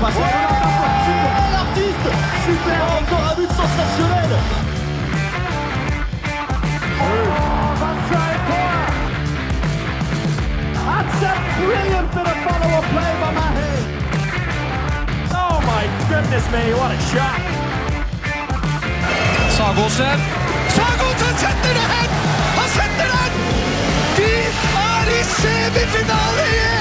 passe super, l'artiste, super, encore un but sensationnel. That's a brilliant bit of follow-up play by Mahe. Oh my goodness me, what a shot! Sagosen. Sagosen setter det hen! Han setter den! De er i semifinale igjen!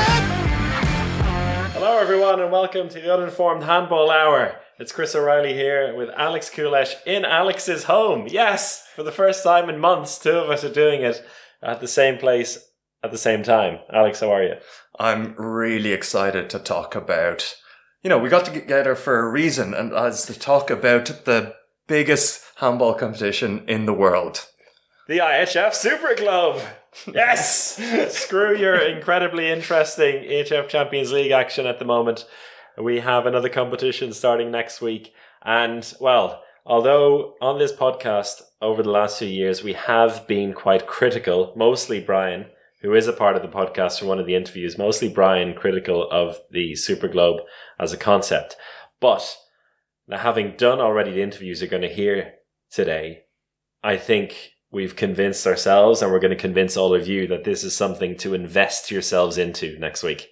Hello, everyone, and welcome to the Uninformed Handball Hour. It's Chris O'Reilly here with Alex Kulesh in Alex's home. Yes, for the first time in months, two of us are doing it at the same place at the same time. Alex, how are you? I'm really excited to talk about. You know, we got together for a reason, and as to talk about the biggest handball competition in the world. The IHF Super Globe. Yes! Screw your incredibly interesting EHF Champions League action at the moment. We have another competition starting next week. And, well, although on this podcast over the last few years we have been quite critical, mostly Brian, who is a part of the podcast for one of the interviews, mostly Brian critical of the Super Globe as a concept. But now, having done already the interviews you're going to hear today, I think we've convinced ourselves and we're going to convince all of you that this is something to invest yourselves into next week.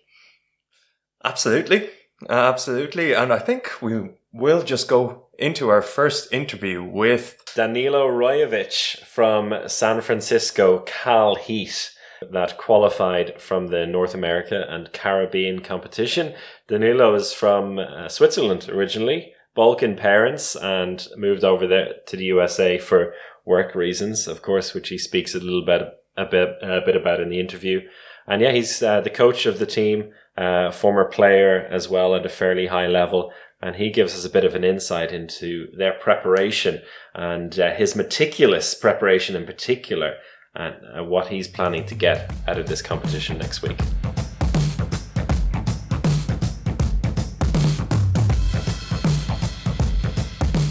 Absolutely. Absolutely. And I think we will just go into our first interview with Danilo Royevich from San Francisco Cal Heat that qualified from the North America and Caribbean competition. Danilo is from uh, Switzerland originally, Balkan parents, and moved over there to the USA for work reasons, of course, which he speaks a little bit a bit a bit about in the interview. And yeah, he's uh, the coach of the team, uh, former player as well at a fairly high level, and he gives us a bit of an insight into their preparation and uh, his meticulous preparation in particular, and uh, what he's planning to get out of this competition next week.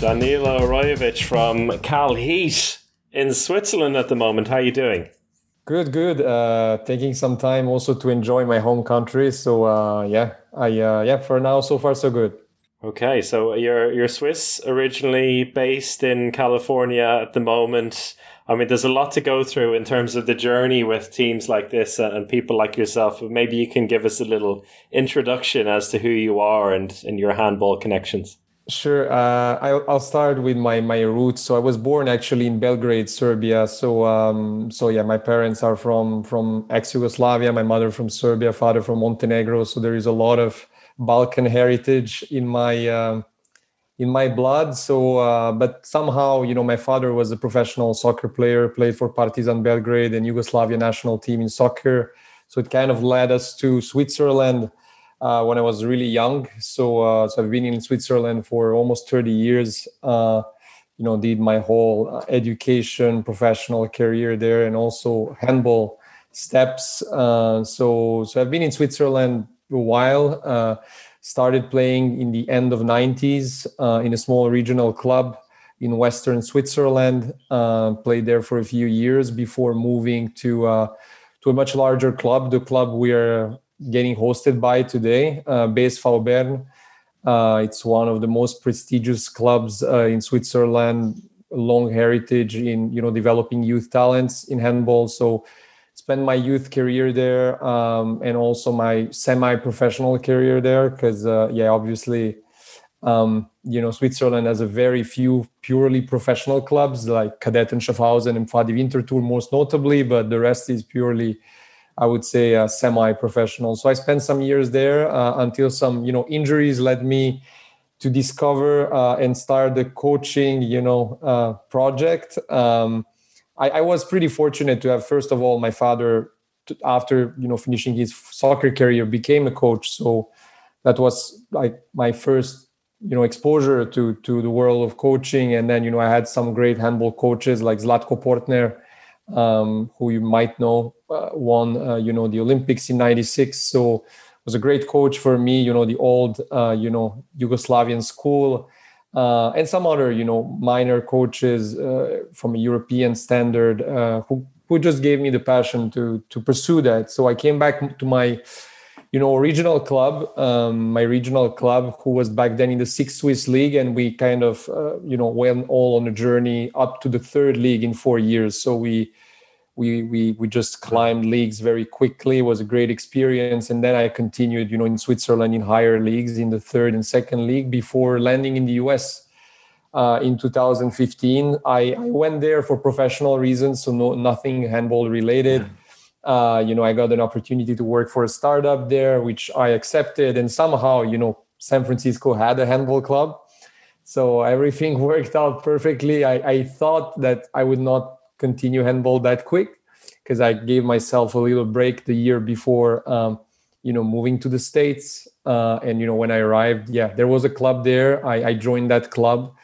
Danilo Rojovic from Cal Heat in Switzerland at the moment. How are you doing? Good, good. Uh, taking some time also to enjoy my home country. So uh, yeah, I uh, yeah for now so far so good. Okay, so you're you're Swiss originally, based in California at the moment. I mean, there's a lot to go through in terms of the journey with teams like this and people like yourself. Maybe you can give us a little introduction as to who you are and, and your handball connections. Sure. Uh, I'll, I'll start with my, my roots. So I was born actually in Belgrade, Serbia. So um, so yeah, my parents are from from ex Yugoslavia. My mother from Serbia, father from Montenegro. So there is a lot of Balkan heritage in my uh, in my blood. So, uh, but somehow, you know, my father was a professional soccer player, played for Partizan Belgrade and Yugoslavia national team in soccer. So it kind of led us to Switzerland uh, when I was really young. So, uh, so I've been in Switzerland for almost 30 years. Uh, you know, did my whole uh, education, professional career there, and also handball steps. Uh, so, so I've been in Switzerland a while. Uh, started playing in the end of 90s in a small regional club in western Switzerland. played there for a few years before moving to to a much larger club, the club we are getting hosted by today, uh, Bern. Uh, it's one of the most prestigious clubs uh, in Switzerland, long heritage in you know developing youth talents in handball. So spent my youth career there um, and also my semi-professional career there because uh, yeah obviously um, you know Switzerland has a very few purely professional clubs like Kadetten Schaffhausen and Pfadi Winterthur most notably, but the rest is purely I would say uh, semi-professional. So I spent some years there uh, until some you know injuries led me to discover uh, and start the coaching you know uh, project. Um, I, I, was pretty fortunate to have first of all my father after you know finishing his soccer career became a coach. So that was like my first you know exposure to to the world of coaching and then you know i had some great handball coaches like zlatko portner um, who you might know won uh, you know the olympics in 96 so was a great coach for me you know the old uh, you know yugoslavian school uh, and some other you know minor coaches uh, from a european standard uh, who who just gave me the passion to to pursue that so i came back to my you know, regional club, um, my regional club, who was back then in the sixth Swiss league, and we kind of, uh, you know, went all on a journey up to the third league in four years. So we, we, we, we just climbed leagues very quickly. It was a great experience, and then I continued, you know, in Switzerland in higher leagues in the third and second league before landing in the US. Uh, in 2015, I, I went there for professional reasons, so no nothing handball related. Yeah uh, you know, I got an opportunity to work for a startup there, which I accepted, and somehow, you know, San Francisco had a handball club, so everything worked out perfectly. I, I thought that I would not continue handball that quick because I gave myself a little break the year before, um, you know, moving to the states. Uh, and you know, when I arrived, yeah, there was a club there. I, I joined that club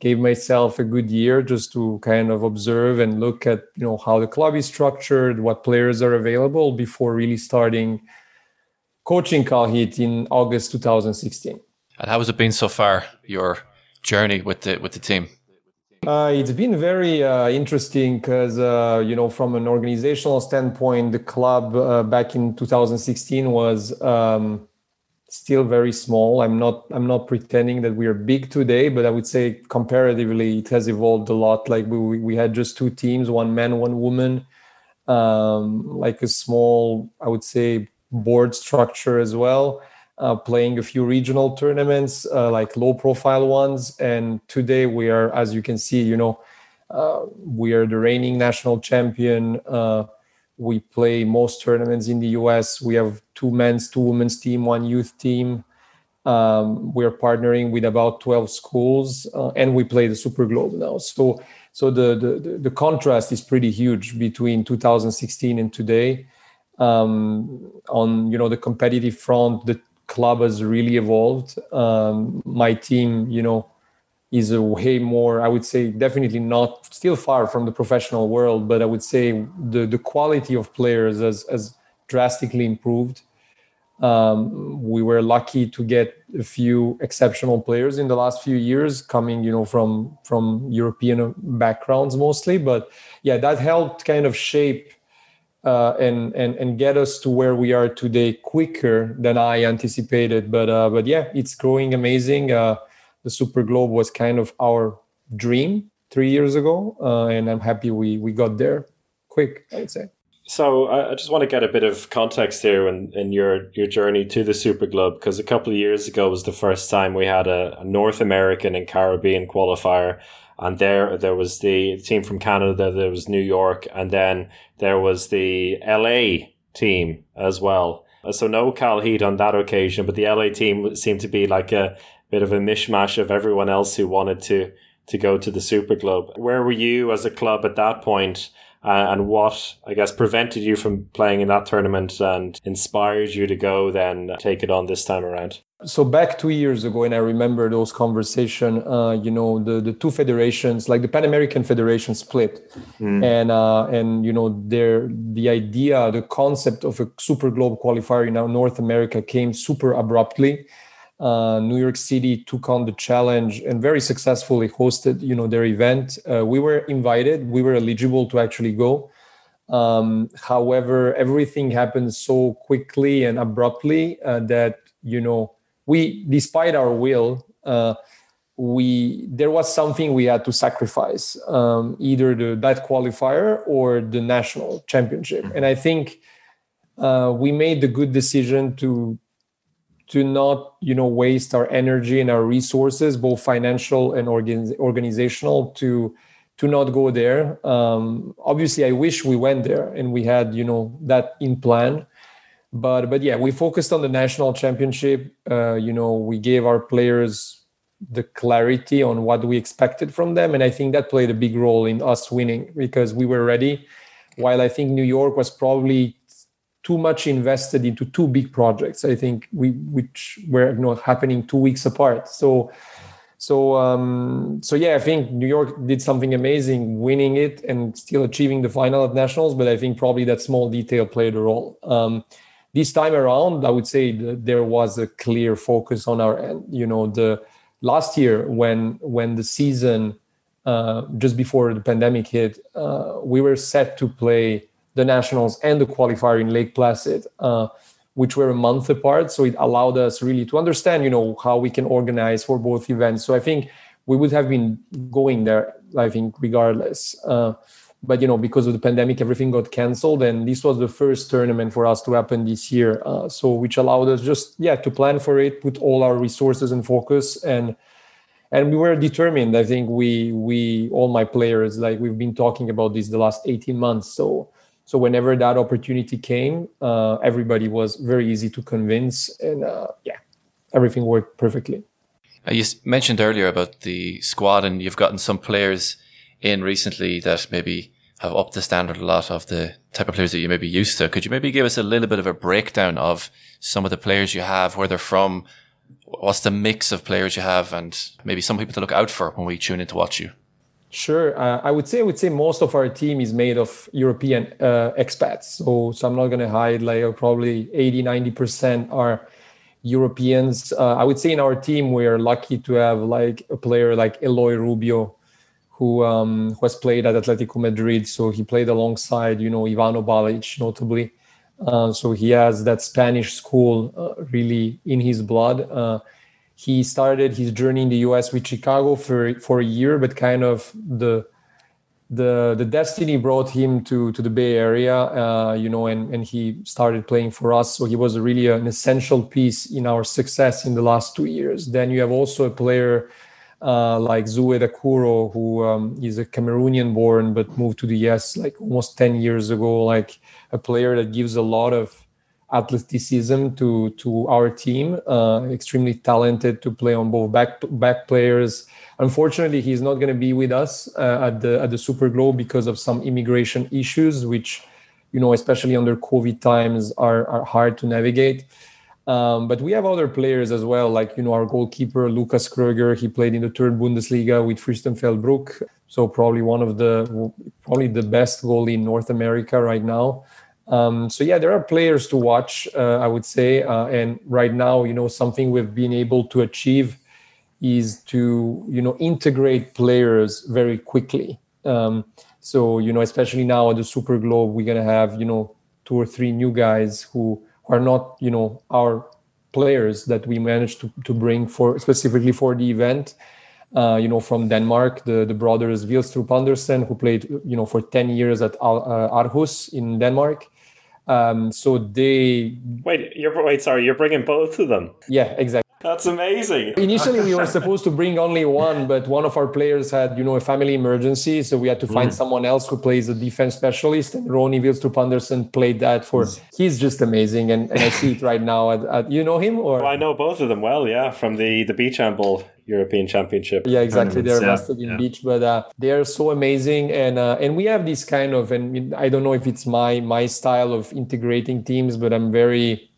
gave myself a good year just to kind of observe and look at you know how the club is structured what players are available before really starting coaching Cal Heat in August 2016 and how has it been so far your journey with the with the team uh, it's been very uh, interesting because uh, you know from an organizational standpoint the club uh, back in 2016 was um, still very small. I'm not I'm not pretending that we are big today, but I would say comparatively it has evolved a lot. Like we we had just two teams, one man, one woman, um, like a small I would say board structure as well. Uh, playing a few regional tournaments, uh, like low profile ones, and today we are, as you can see, you know, uh, we are the reigning national champion uh, we play most tournaments in the US. We have two men's, two women's team, one youth team. Um, we're partnering with about 12 schools, uh, and we play the Super Globe now. So, so the, the the contrast is pretty huge between 2016 and today. Um, on you know the competitive front, the club has really evolved. Um, my team, you know, is a way more i would say definitely not still far from the professional world but i would say the the quality of players has has drastically improved um, we were lucky to get a few exceptional players in the last few years coming you know from from european backgrounds mostly but yeah that helped kind of shape uh, and and and get us to where we are today quicker than I anticipated. But uh, but yeah, it's growing amazing. Uh, the Super Globe was kind of our dream three years ago, uh, and I'm happy we we got there quick. I would say. So I just want to get a bit of context here in, in your your journey to the Super Globe because a couple of years ago was the first time we had a, a North American and Caribbean qualifier, and there there was the team from Canada, there was New York, and then there was the LA team as well. So no Cal Heat on that occasion, but the LA team seemed to be like a bit of a mishmash of everyone else who wanted to to go to the Super Globe. Where were you as a club at that point, uh, and what I guess prevented you from playing in that tournament and inspired you to go then take it on this time around? So back two years ago, and I remember those conversation. Uh, you know, the the two federations, like the Pan American Federation, split, mm. and uh, and you know, there the idea, the concept of a Super Globe qualifier in North America came super abruptly uh, New York City took on the challenge and very successfully hosted, you know, their event. Uh, we were invited, we were eligible to actually go. Um, however, everything happened so quickly and abruptly uh, that you know we, despite our will, uh, we there was something we had to sacrifice, um, either the that qualifier or the national championship. And I think uh, we made the good decision to to not you know waste our energy and our resources both financial and organ- organizational to to not go there. Um, obviously i wish we went there and we had you know that in plan. But but yeah we focused on the national championship. Uh, you know we gave our players the clarity on what we expected from them. And i think that played a big role in us winning because we were ready. While i think new york was probably too much invested into two big projects. I think we which were you know happening two weeks apart. So so um, so yeah, I think New York did something amazing, winning it and still achieving the final at nationals. But I think probably that small detail played a role. Um, this time around, I would say there was a clear focus on our end. You know, the last year when when the season uh, just before the pandemic hit, uh, we were set to play the nationals and the qualifier in Lake Placid. Uh, which were a month apart. So it allowed us really to understand, you know, how we can organize for both events. So I think we would have been going there, I think, regardless. Uh, but you know, because of the pandemic, everything got canceled, and this was the first tournament for us to happen this year. Uh, so which allowed us just yeah to plan for it, put all our resources and focus, and and we were determined. I think we we all my players like we've been talking about this the last eighteen months. So so whenever that opportunity came, uh, everybody was very easy to convince, and uh, yeah, everything worked perfectly. Uh, you mentioned earlier about the squad, and you've gotten some players in recently that maybe have upped the standard a lot of the type of players that you may be used to. Could you maybe give us a little bit of a breakdown of some of the players you have, where they're from, what's the mix of players you have, and maybe some people to look out for when we tune in to watch you? Sure, uh, I would say I would say most of our team is made of European uh, expats. So, so I'm not going to hide like probably 80, 90 percent are Europeans. Uh, I would say in our team we're lucky to have like a player like Eloy Rubio, who um, who has played at Atletico Madrid. So he played alongside you know Ivano Balic, notably. Uh, so he has that Spanish school uh, really in his blood uh, he started his journey in the US with Chicago for for a year, but kind of the the the destiny brought him to to the Bay Area, uh, you know, and and he started playing for us. So he was really an essential piece in our success in the last two years. Then you have also a player. Uh, like Zoué Dakuro, who um, is a Cameroonian born but moved to the US like almost 10 years ago, like a player that gives a lot of athleticism to to our team. Uh, extremely talented to play on both back back players. Unfortunately, he's not going to be with us uh, at the at the Super Globe because of some immigration issues, which you know, especially under COVID times, are are hard to navigate. Um, but we have other players as well, like you know our goalkeeper Lukas Kröger. He played in the third Bundesliga with Fürstenfeldbruck, so probably one of the probably the best goalie in North America right now. Um, so yeah, there are players to watch, uh, I would say. Uh, and right now, you know, something we've been able to achieve is to you know integrate players very quickly. Um, so you know, especially now at the Super Globe, we're gonna have you know two or three new guys who are not you know our players that we managed to, to bring for specifically for the event. Uh, you know, from Denmark, the, the brothers Vilstrup Andersen, who played, you know, for 10 years at Al, uh, Aarhus in Denmark. Um, so they wait. You're wait. Sorry, you're bringing both of them. Yeah, exactly. That's amazing. Initially, we were supposed to bring only one, but one of our players had, you know, a family emergency, so we had to find mm. someone else who plays a defense specialist. And Ronnie Vilstrup Andersen played that for. He's just amazing, and, and I see it right now. At, at, you know him or? Well, I know both of them well. Yeah, from the the beach handball European Championship. Yeah, exactly. They're yeah, in yeah. beach, but uh, they are so amazing, and uh, and we have this kind of, and I don't know if it's my my style of integrating teams, but I'm very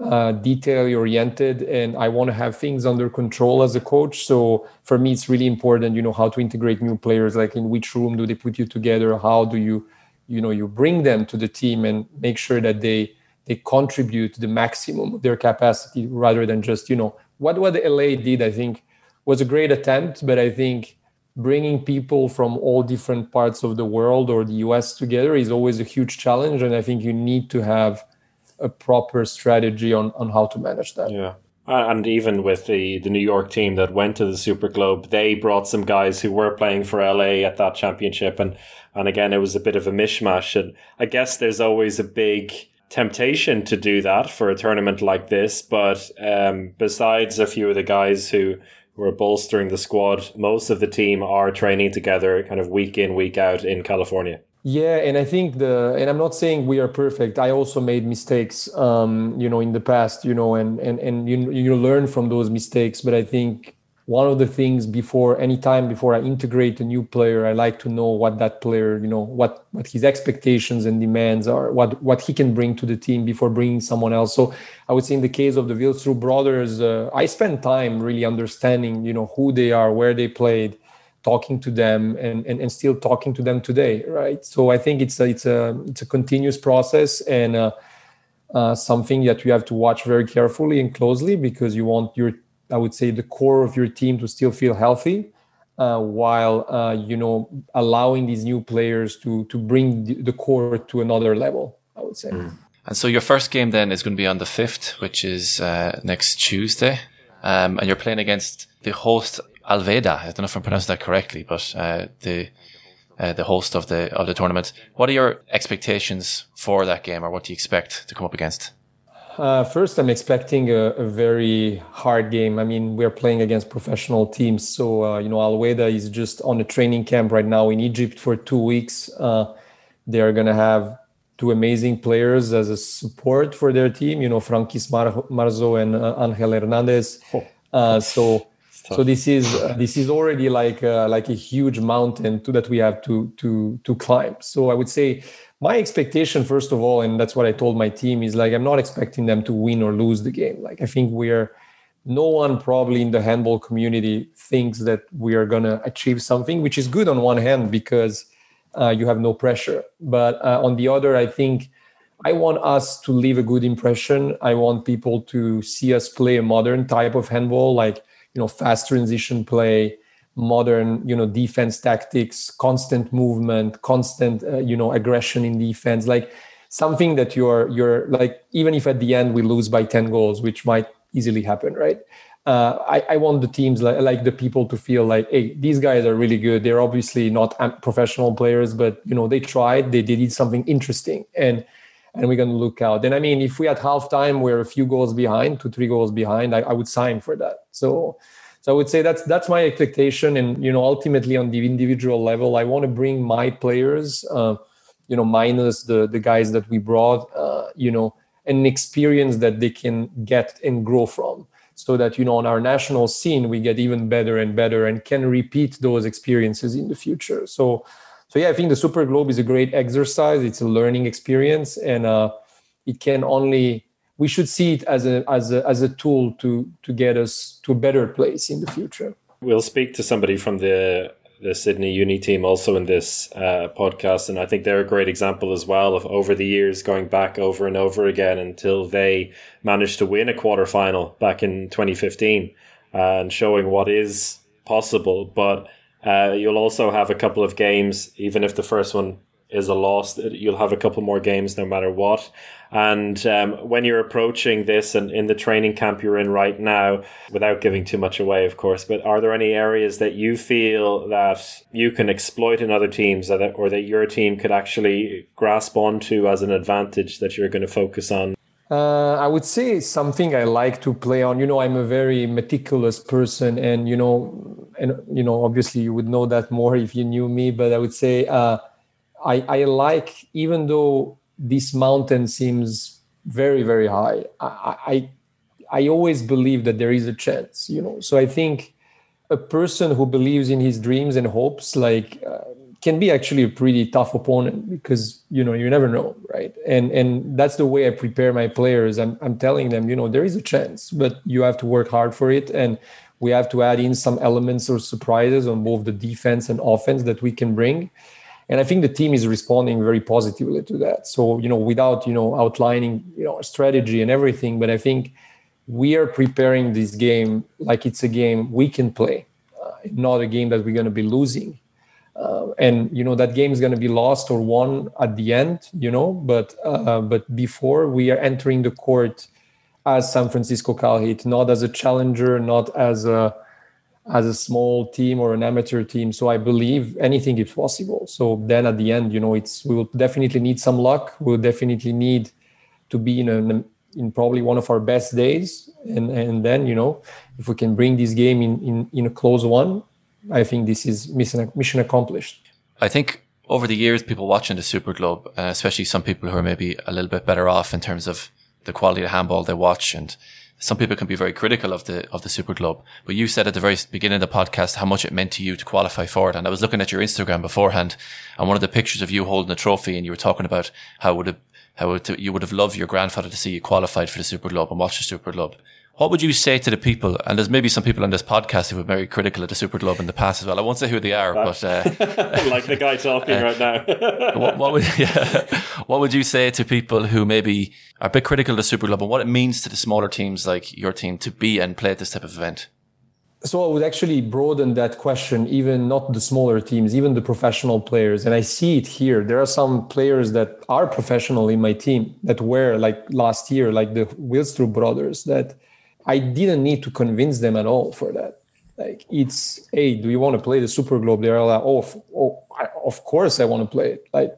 uh, detail oriented and i want to have things under control as a coach so for me it's really important you know how to integrate new players like in which room do they put you together how do you you know you bring them to the team and make sure that they they contribute the maximum of their capacity rather than just you know what what la did i think was a great attempt but i think bringing people from all different parts of the world or the us together is always a huge challenge and i think you need to have a proper strategy on on how to manage that. Yeah. And even with the, the New York team that went to the Super Globe, they brought some guys who were playing for LA at that championship. And, and again, it was a bit of a mishmash. And I guess there's always a big temptation to do that for a tournament like this. But um, besides a few of the guys who were bolstering the squad, most of the team are training together kind of week in, week out in California. Yeah, and I think the and I'm not saying we are perfect. I also made mistakes, um, you know, in the past, you know, and and and you you learn from those mistakes. But I think one of the things before any time before I integrate a new player, I like to know what that player, you know, what what his expectations and demands are, what what he can bring to the team before bringing someone else. So I would say in the case of the Vilstrup brothers, uh, I spent time really understanding, you know, who they are, where they played talking to them and, and, and still talking to them today right so i think it's a it's a it's a continuous process and uh, uh, something that you have to watch very carefully and closely because you want your i would say the core of your team to still feel healthy uh, while uh, you know allowing these new players to to bring the, core to another level i would say mm. And so your first game then is going to be on the 5th, which is uh, next Tuesday. Um, and you're playing against the host Al Wehda. I don't know if I'm pronouncing that correctly, but uh, the uh, the host of the of the tournament. What are your expectations for that game, or what do you expect to come up against? Uh, first, I'm expecting a, a, very hard game. I mean, we're playing against professional teams, so uh, you know, Al Wehda is just on a training camp right now in Egypt for two weeks. Uh, they are going to have two amazing players as a support for their team. You know, Frankis Mar- Marzo and uh, Angel Hernandez. Oh. Uh, so so this is uh, this is already like uh, like a huge mountain to, that we have to to to climb so i would say my expectation first of all and that's what i told my team is like i'm not expecting them to win or lose the game. Like i think we're no one probably in the handball community thinks that we are going to achieve something which is good on one hand because uh, you have no pressure. But uh, on the other i think i want us to leave a good impression. I want people to see us play a modern type of handball like you know fast transition play modern you know defense tactics constant movement constant uh, you know aggression in defense like something that you're you're like even if at the end we lose by 10 goals which might easily happen right uh, I, I want the teams like, like the people to feel like hey these guys are really good they're obviously not professional players but you know they tried they, they did something interesting and and we're going to look out. And I mean, if we at halftime we're a few goals behind, two three goals behind, I, I, would sign for that. So, so I would say that's that's my expectation. And you know, ultimately on the individual level, I want to bring my players, uh, you know, minus the the guys that we brought, uh, you know, an experience that they can get and grow from. So that you know, on our national scene, we get even better and better and can repeat those experiences in the future. So so yeah, I think the Super Globe is a great exercise. It's a learning experience, and uh, it can only we should see it as a as a as a tool to to get us to a better place in the future. We'll speak to somebody from the the Sydney Uni team also in this uh, podcast, and I think they're a great example as well of over the years going back over and over again until they managed to win a quarter final back in 2015 uh, and showing what is possible, but uh, you'll also have a couple of games, even if the first one is a loss, you'll have a couple more games no matter what. And um, when you're approaching this and in the training camp you're in right now, without giving too much away, of course, but are there any areas that you feel that you can exploit in other teams or that, or that your team could actually grasp onto as an advantage that you're going to focus on? Uh, I would say something I like to play on. You know, I'm a very meticulous person, and you know, and you know, obviously, you would know that more if you knew me. But I would say uh, I, I like, even though this mountain seems very, very high, I, I, I always believe that there is a chance. You know, so I think a person who believes in his dreams and hopes, like. Uh, can be actually a pretty tough opponent because you know you never know right and and that's the way i prepare my players i'm, I'm telling them you know there is a chance but you have to work hard for it and we have to add in some elements or surprises on both the defense and offense that we can bring and i think the team is responding very positively to that. So you know without you know outlining you know strategy and everything but i think we are preparing this game like it's a game we can play uh, not a game that we're going to be losing. Uh, and you know that game is going to be lost or won at the end you know but uh, but before we are entering the court as san francisco cal heat not as a challenger not as a as a small team or an amateur team. So i believe anything is possible. So then at the end you know it's we will definitely need some luck. We'll definitely need to be in a in probably one of our best days. And and then you know if we can bring this game in in, in a close one I think this is mission mission accomplished. I think over the years, people watching the Super Globe, uh, especially some people who are maybe a little bit better off in terms of the quality of handball they watch, and some people can be very critical of the of the Super Globe. But you said at the very beginning of the podcast how much it meant to you to qualify for it, and I was looking at your Instagram beforehand, and one of the pictures of you holding a trophy, and you were talking about how would have how it, you would have loved your grandfather to see you qualified for the Super Globe and watch the Super Globe. What would you say to the people? And there's maybe some people on this podcast who were very critical of the Super Globe in the past as well. I won't say who they are, but uh, like the guy talking uh, right now. what, what, would yeah, what would you say to people who maybe are a bit critical of the Super Globe and what it means to the smaller teams like your team to be and play at this type of event? so I would actually broaden that question, even not the smaller teams, even the professional players. And I see it here. There are some players that are professional in my team that were like last year, like the Vilstrup brothers, that I didn't need to convince them at all for that. Like it's, hey, do you want to play the Super Globe? They're like, oh, oh I, of course I want to play it. Like,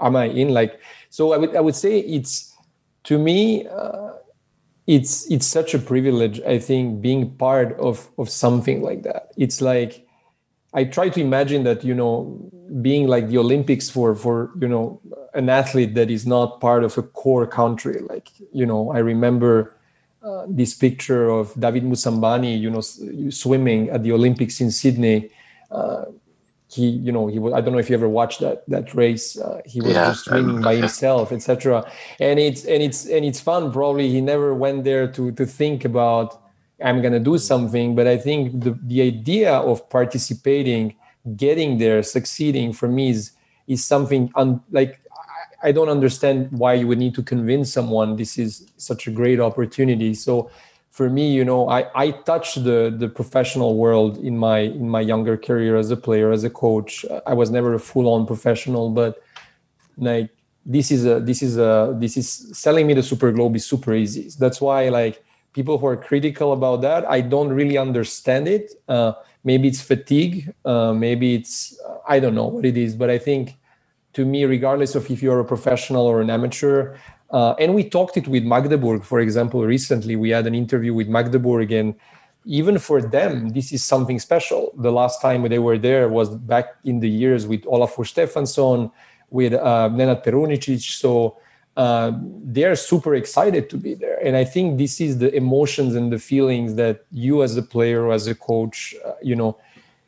am I in? Like, so I would I would say it's to me. Uh, it's it's such a privilege i think being part of of something like that it's like i try to imagine that you know being like the olympics for for you know an athlete that is not part of a core country like you know i remember uh, this picture of david moussambani you know swimming at the olympics in sydney uh, he you know he was i don't know if you ever watched that that race uh, he was yeah. just swimming by himself etc and it's and it's and it's fun probably he never went there to to think about i'm going to do something but i think the the idea of participating getting there succeeding for me is is something un, like I, don't understand why you would need to convince someone this is such a great opportunity so for me, you know, I, I touched the the professional world in my in my younger career as a player, as a coach. I was never a full on professional, but like this is a this is a this is selling me the super globe is super easy. That's why like people who are critical about that, I don't really understand it. Uh, maybe it's fatigue, uh, maybe it's I don't know what it is, but I think to me, regardless of if you're a professional or an amateur, uh, and we talked it with Magdeburg, for example, recently. We had an interview with Magdeburg, and even for them, this is something special. The last time they were there was back in the years with Olafur Stefansson, with uh, Nenad Perunicic. So uh, they're super excited to be there. And I think this is the emotions and the feelings that you, as a player, or as a coach, uh, you know,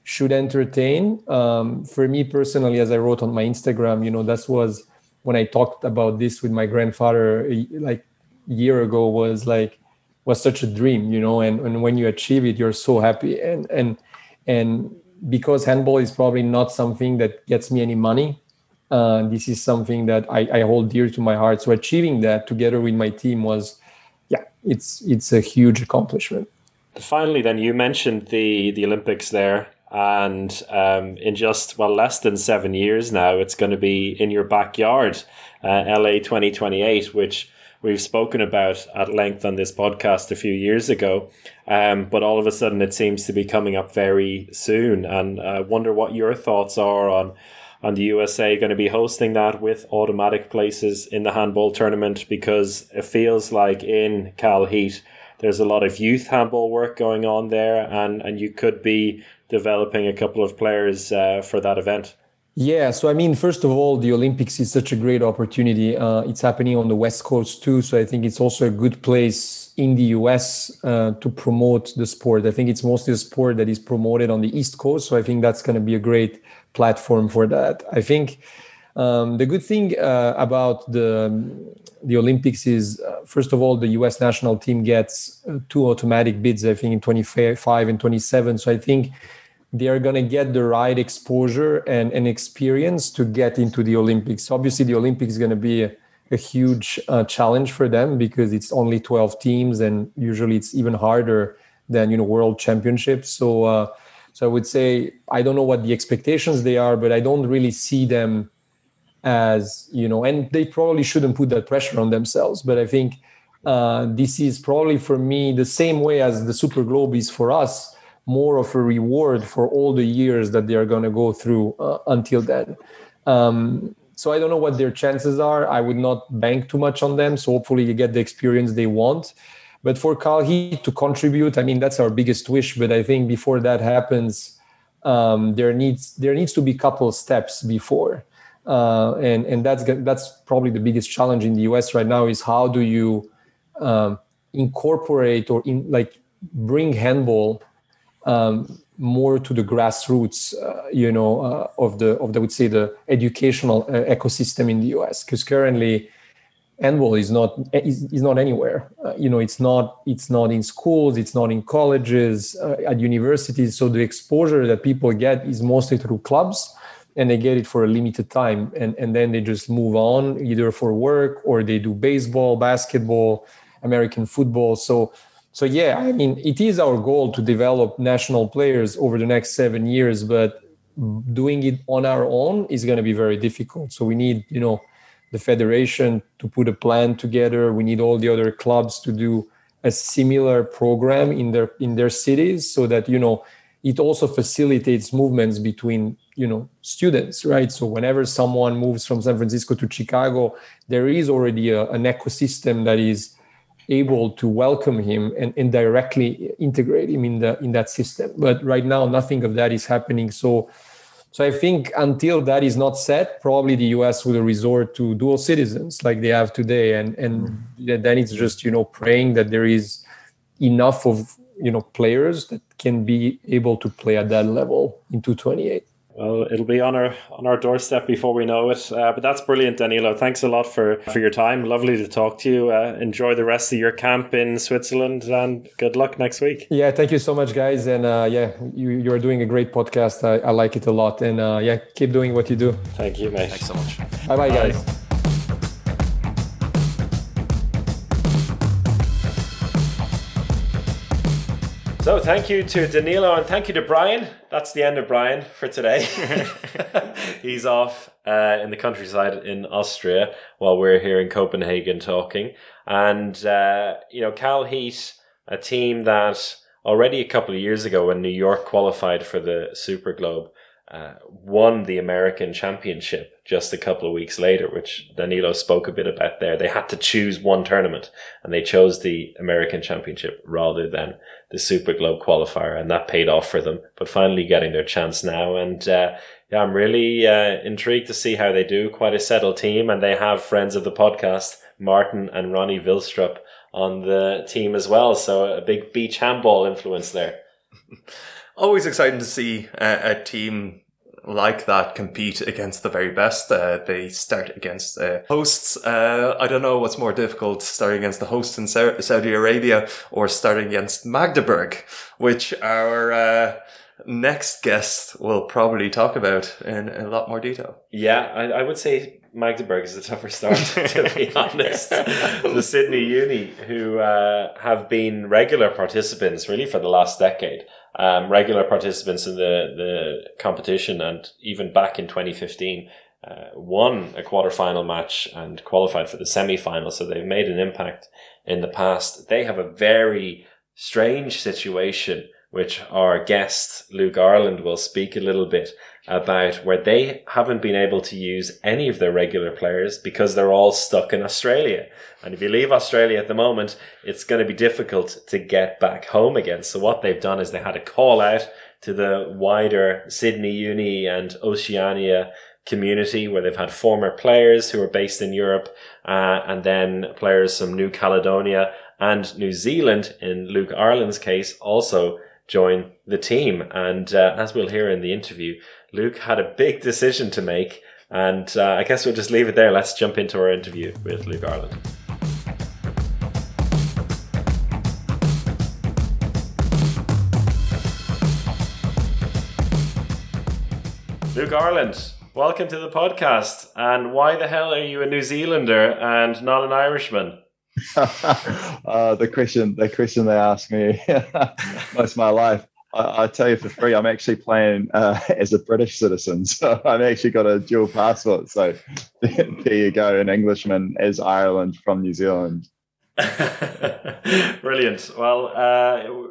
should entertain. Um, for me personally, as I wrote on my Instagram, you know, that was when I talked about this with my grandfather like a year ago was like was such a dream, you know, and, and when you achieve it, you're so happy. And and and because handball is probably not something that gets me any money, uh, this is something that I, I hold dear to my heart. So achieving that together with my team was, yeah, it's it's a huge accomplishment. Finally, then you mentioned the the Olympics there and um, in just well less than seven years now, it's going to be in your backyard, uh, LA twenty twenty eight, which we've spoken about at length on this podcast a few years ago. Um, but all of a sudden, it seems to be coming up very soon, and I wonder what your thoughts are on on the USA going to be hosting that with automatic places in the handball tournament because it feels like in Cal Heat there's a lot of youth handball work going on there and and you could be developing a couple of players uh, for that event? Yeah, so I mean, first of all, the Olympics is such a great opportunity. Uh, it's happening on the West Coast too, so I think it's also a good place in the US uh, to promote the sport. I think it's mostly a sport that is promoted on the East Coast, so I think that's going to be a great platform for that. I think um, the good thing uh, about the the Olympics is, uh, first of all, the U.S. national team gets uh, two automatic bids. I think in 25 and 27. So I think they are going to get the right exposure and, and experience to get into the Olympics. Obviously, the Olympics is going to be a, a huge uh, challenge for them because it's only 12 teams, and usually it's even harder than you know World Championships. So, uh, so I would say I don't know what the expectations they are, but I don't really see them as you know, and they probably shouldn't put that pressure on themselves. But I think uh, this is probably for me the same way as the Super Globe is for us more of a reward for all the years that they are going to go through uh, until then. Um, so I don't know what their chances are. I would not bank too much on them. So hopefully you get the experience they want. But for Heat to contribute, I mean that's our biggest wish. But I think before that happens, um, there needs there needs to be a couple steps before, uh, and and that's that's probably the biggest challenge in the US right now is how do you um, incorporate or in like bring handball um, more to the grassroots, uh, you know, uh, of the of the I would say the educational uh, ecosystem in the U.S. Because currently, handball is not is, is not anywhere. Uh, you know, it's not it's not in schools, it's not in colleges, uh, at universities. So the exposure that people get is mostly through clubs, and they get it for a limited time, and and then they just move on either for work or they do baseball, basketball, American football. So so yeah, I mean, it is our goal to develop national players over the next seven years, but doing it on our own is going to be very difficult. So we need, you know, the federation to put a plan together. We need all the other clubs to do a similar program in their in their cities, so that you know it also facilitates movements between you know students right so whenever someone moves from san francisco to chicago there is already a, an ecosystem that is able to welcome him and, and directly integrate him in the in that system. But right now nothing of that is happening. So so i think until that is not set probably the us will resort to dual citizens like they have today. And and mm. then it's just you know praying that there is enough of you know players that can be able to play at that level in 228 well, it'll be on our on our doorstep before we know it. Uh, but that's brilliant, Danilo. Thanks a lot for for your time. Lovely to talk to you. Uh, enjoy the rest of your camp in Switzerland, and good luck next week. Yeah, thank you so much, guys. And uh, yeah, you you are doing a great podcast. I, I like it a lot. And uh, yeah, keep doing what you do. Thank you, mate. Thanks so much. Bye, bye, guys. So thank you to Danilo and thank you to Brian. That's the end of Brian for today. He's off uh, in the countryside in Austria while we're here in Copenhagen talking. And, uh, you know, Cal Heat, a team that already a couple of years ago when New York qualified for the Super Globe, uh, won the American Championship just a couple of weeks later, which Danilo spoke a bit about there. They had to choose one tournament and they chose the American Championship rather than the Super Globe qualifier, and that paid off for them. But finally getting their chance now, and uh, yeah, I'm really uh, intrigued to see how they do. Quite a settled team, and they have friends of the podcast, Martin and Ronnie Vilstrup, on the team as well. So a big beach handball influence there. Always exciting to see a, a team like that compete against the very best. Uh, they start against uh, hosts. Uh, I don't know what's more difficult, starting against the hosts in Saudi Arabia or starting against Magdeburg, which our uh, next guest will probably talk about in, in a lot more detail. Yeah, I, I would say Magdeburg is a tougher start, to be honest. the Sydney Uni, who uh, have been regular participants really for the last decade, um, regular participants in the, the competition, and even back in 2015, uh, won a quarterfinal match and qualified for the semi final. So they've made an impact in the past. They have a very strange situation, which our guest Luke Ireland will speak a little bit about where they haven't been able to use any of their regular players because they're all stuck in Australia. And if you leave Australia at the moment, it's going to be difficult to get back home again. So what they've done is they had a call out to the wider Sydney Uni and Oceania community where they've had former players who are based in Europe, uh, and then players from New Caledonia and New Zealand in Luke Ireland's case also join the team. And uh, as we'll hear in the interview, Luke had a big decision to make. And uh, I guess we'll just leave it there. Let's jump into our interview with Luke Ireland. Luke Ireland, welcome to the podcast. And why the hell are you a New Zealander and not an Irishman? uh, the question, the question they ask me most of my life. I, I, tell you for free, I'm actually playing uh, as a British citizen, so I've actually got a dual passport. So there you go, an Englishman as Ireland from New Zealand. Brilliant. Well, uh,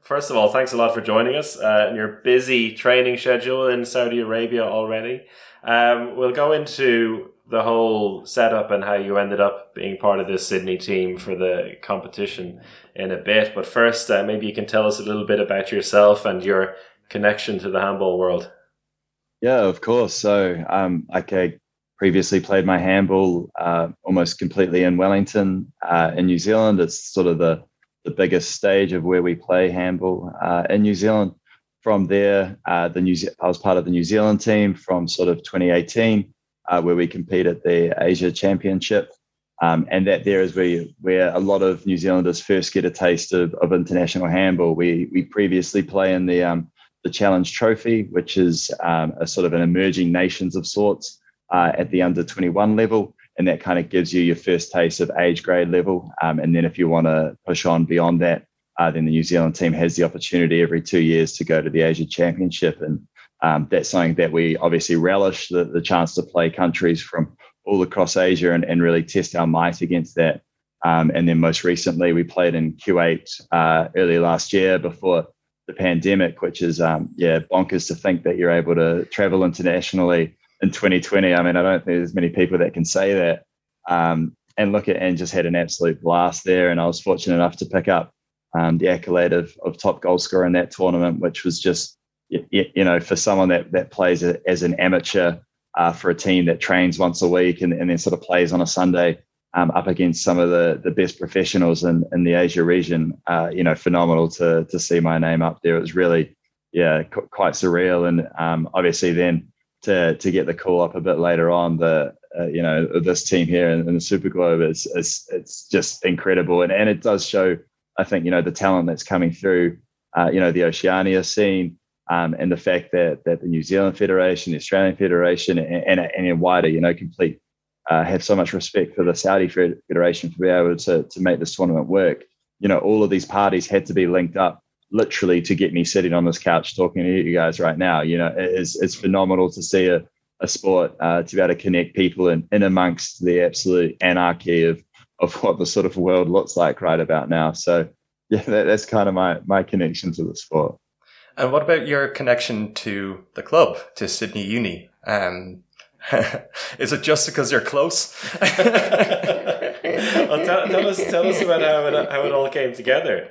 first of all, thanks a lot for joining us uh, in your busy training schedule in Saudi Arabia already. Um, we'll go into the whole setup and how you ended up being part of this Sydney team for the competition in a bit. But first, uh, maybe you can tell us a little bit about yourself and your connection to the handball world. Yeah, of course. So, um, I previously played my handball uh, almost completely in Wellington, uh, in New Zealand. It's sort of the the biggest stage of where we play handball uh, in New Zealand. From there, uh, the New Ze- I was part of the New Zealand team from sort of 2018 uh, where we compete at the Asia Championship. Um, and that there is where, where a lot of New Zealanders first get a taste of, of international handball. We, we previously play in the, um, the Challenge Trophy, which is um, a sort of an emerging nations of sorts uh, at the under 21 level. And that kind of gives you your first taste of age grade level. Um, and then if you want to push on beyond that, uh, then the New Zealand team has the opportunity every two years to go to the Asia Championship. And um, that's something that we obviously relish the, the chance to play countries from all across Asia and, and really test our might against that. Um, and then most recently, we played in Kuwait uh, early last year before the pandemic, which is, um, yeah, bonkers to think that you're able to travel internationally in 2020. I mean, I don't think there's many people that can say that. Um, and look at and just had an absolute blast there. And I was fortunate enough to pick up um, the accolade of, of top goal scorer in that tournament, which was just, you, know, for someone that, that plays as an amateur uh, for a team that trains once a week and, and then sort of plays on a Sunday um, up against some of the, the best professionals in, in the Asia region. Uh, you know, phenomenal to to see my name up there. It was really, yeah, qu- quite surreal. And um, obviously then to to get the call up a bit later on, the uh, you know this team here in, in the Super Globe is, is it's just incredible, and and it does show. I think you know the talent that's coming through. Uh, you know the Oceania scene. Um, and the fact that that the New Zealand Federation, the Australian Federation, and, and, and wider, you know, complete uh, have so much respect for the Saudi Federation to be able to, to make this tournament work. You know, all of these parties had to be linked up literally to get me sitting on this couch talking to you guys right now. You know, it's, it's phenomenal to see a, a sport uh, to be able to connect people in, in amongst the absolute anarchy of, of what the sort of world looks like right about now. So, yeah, that, that's kind of my, my connection to the sport. And what about your connection to the club, to Sydney Uni? Um, Is it just because you're close? well, tell, tell, us, tell us about how it, how it all came together.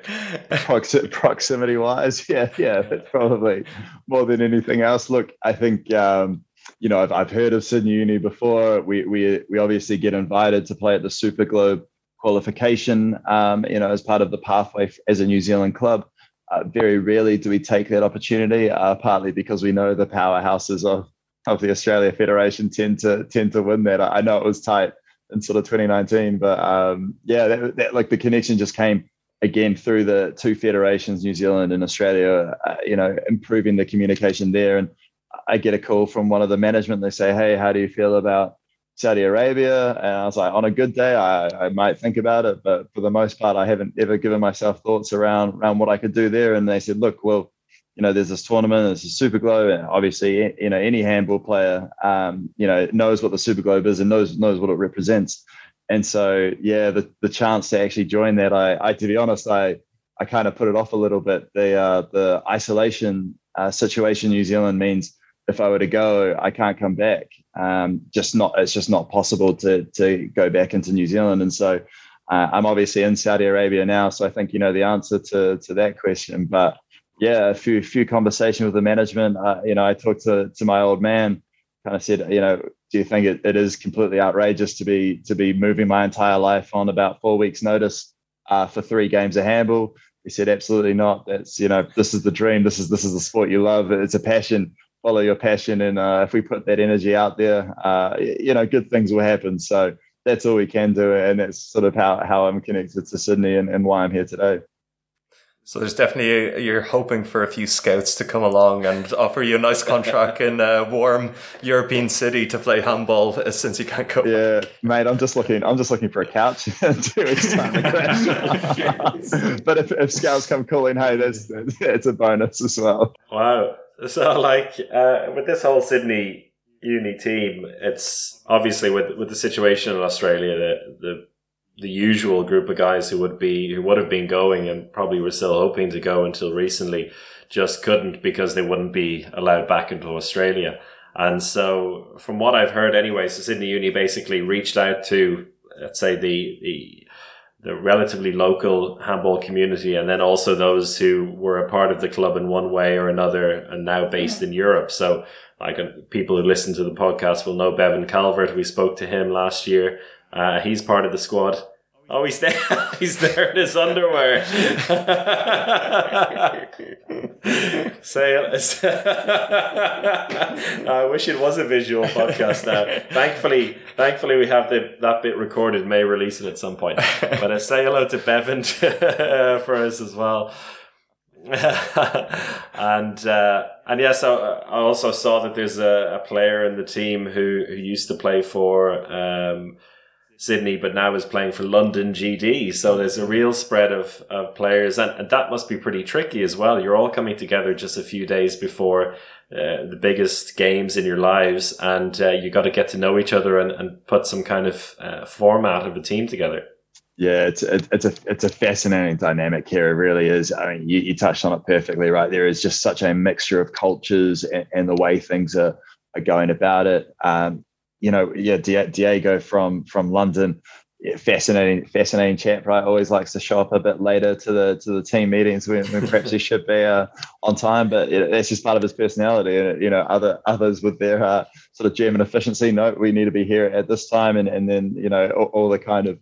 proximity wise, yeah, yeah, that's probably more than anything else. Look, I think um, you know I've, I've heard of Sydney Uni before. We we we obviously get invited to play at the Super Globe qualification, um, you know, as part of the pathway as a New Zealand club. Uh, very rarely do we take that opportunity, uh, partly because we know the powerhouses of of the Australia Federation tend to tend to win that. I know it was tight in sort of 2019, but um, yeah, that, that, like the connection just came again through the two federations, New Zealand and Australia. Uh, you know, improving the communication there, and I get a call from one of the management. They say, "Hey, how do you feel about?" Saudi Arabia, and I was like, on a good day, I, I might think about it, but for the most part, I haven't ever given myself thoughts around around what I could do there. And they said, look, well, you know, there's this tournament, there's a Super Globe, and obviously, you know, any handball player, um, you know, knows what the Super Globe is and knows knows what it represents. And so, yeah, the, the chance to actually join that, I, I to be honest, I I kind of put it off a little bit. The uh, the isolation uh, situation in New Zealand means if I were to go, I can't come back. Um, just not, it's just not possible to to go back into New Zealand. And so, uh, I'm obviously in Saudi Arabia now, so I think you know the answer to to that question, but yeah, a few few conversations with the management. Uh, you know, I talked to to my old man, kind of said, you know, do you think it, it is completely outrageous to be to be moving my entire life on about four weeks' notice uh, for three games of handball? He said, absolutely not. That's you know, this is the dream. This is this is the sport you love. It's a passion. Follow your passion, and uh, if we put that energy out there, uh, you know, good things will happen. So that's all we can do, and that's sort of how how I'm connected to Sydney and, and why I'm here today. So there's definitely a, you're hoping for a few scouts to come along and offer you a nice contract in a warm European city to play handball uh, since you can't go. Yeah, mate, I'm just looking. I'm just looking for a couch two weeks time but if, if scouts come calling, hey, that's it's a bonus as well. Wow. So like uh, with this whole Sydney uni team, it's obviously with with the situation in Australia, the the the usual group of guys who would be who would have been going and probably were still hoping to go until recently just couldn't because they wouldn't be allowed back into Australia. And so from what I've heard anyway, so Sydney Uni basically reached out to let's say the the the relatively local handball community and then also those who were a part of the club in one way or another and now based in Europe. So like uh, people who listen to the podcast will know Bevan Calvert. We spoke to him last year uh, he's part of the squad. Oh, he's there. he's there in his underwear. Say I wish it was a visual podcast now. Thankfully, thankfully we have the that bit recorded. May release it at some point. But I say hello to Bevan for us as well. and uh, and uh, I also saw that there's a, a player in the team who who used to play for. Um, Sydney, but now is playing for London GD. So there's a real spread of, of players, and, and that must be pretty tricky as well. You're all coming together just a few days before uh, the biggest games in your lives, and uh, you got to get to know each other and, and put some kind of uh, format of a team together. Yeah, it's it's a it's a fascinating dynamic here. It really is. I mean, you, you touched on it perfectly, right? There is just such a mixture of cultures and, and the way things are are going about it. Um, you know, yeah, Diego from from London, yeah, fascinating, fascinating chap, right? Always likes to show up a bit later to the to the team meetings when, when perhaps he should be uh, on time, but it, that's just part of his personality. And you know, other others with their uh, sort of German efficiency, no, we need to be here at this time, and and then you know all, all the kind of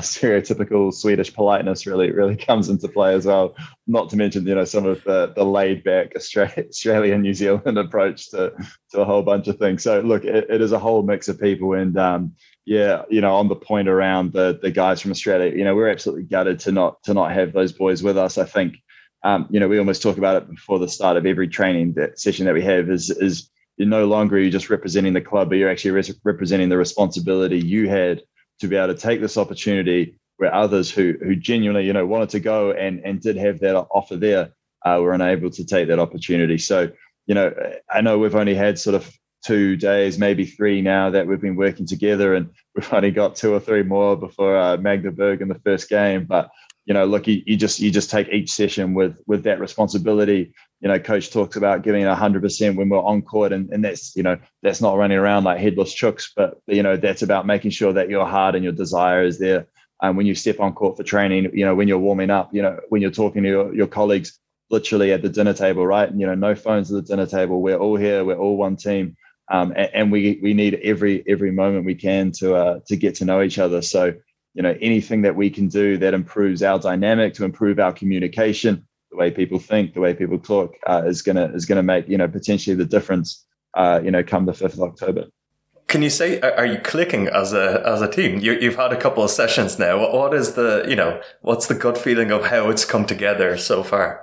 stereotypical Swedish politeness really really comes into play as well. Not to mention, you know, some of the, the laid back Australian New Zealand approach to to a whole bunch of things. So look, it, it is a whole mix of people, and um, yeah, you know, on the point around the the guys from Australia, you know, we're absolutely gutted to not to not have those boys with us. I think. Um, you know, we almost talk about it before the start of every training that session that we have is is you're no longer you're just representing the club, but you're actually re- representing the responsibility you had to be able to take this opportunity where others who who genuinely you know wanted to go and and did have that offer there uh, were unable to take that opportunity. So you know I know we've only had sort of two days, maybe three now that we've been working together, and we've only got two or three more before uh, Magdeburg in the first game. But you know, look, you, you just you just take each session with with that responsibility. You know, coach talks about giving hundred percent when we're on court, and, and that's you know that's not running around like headless chooks, but you know that's about making sure that your heart and your desire is there. And when you step on court for training, you know when you're warming up, you know when you're talking to your, your colleagues, literally at the dinner table, right? And you know, no phones at the dinner table. We're all here. We're all one team, um, and, and, we we need every every moment we can to uh, to get to know each other. So you know anything that we can do that improves our dynamic to improve our communication the way people think the way people talk uh, is gonna is gonna make you know potentially the difference uh, you know come the 5th of october can you say are you clicking as a as a team you, you've had a couple of sessions now what, what is the you know what's the gut feeling of how it's come together so far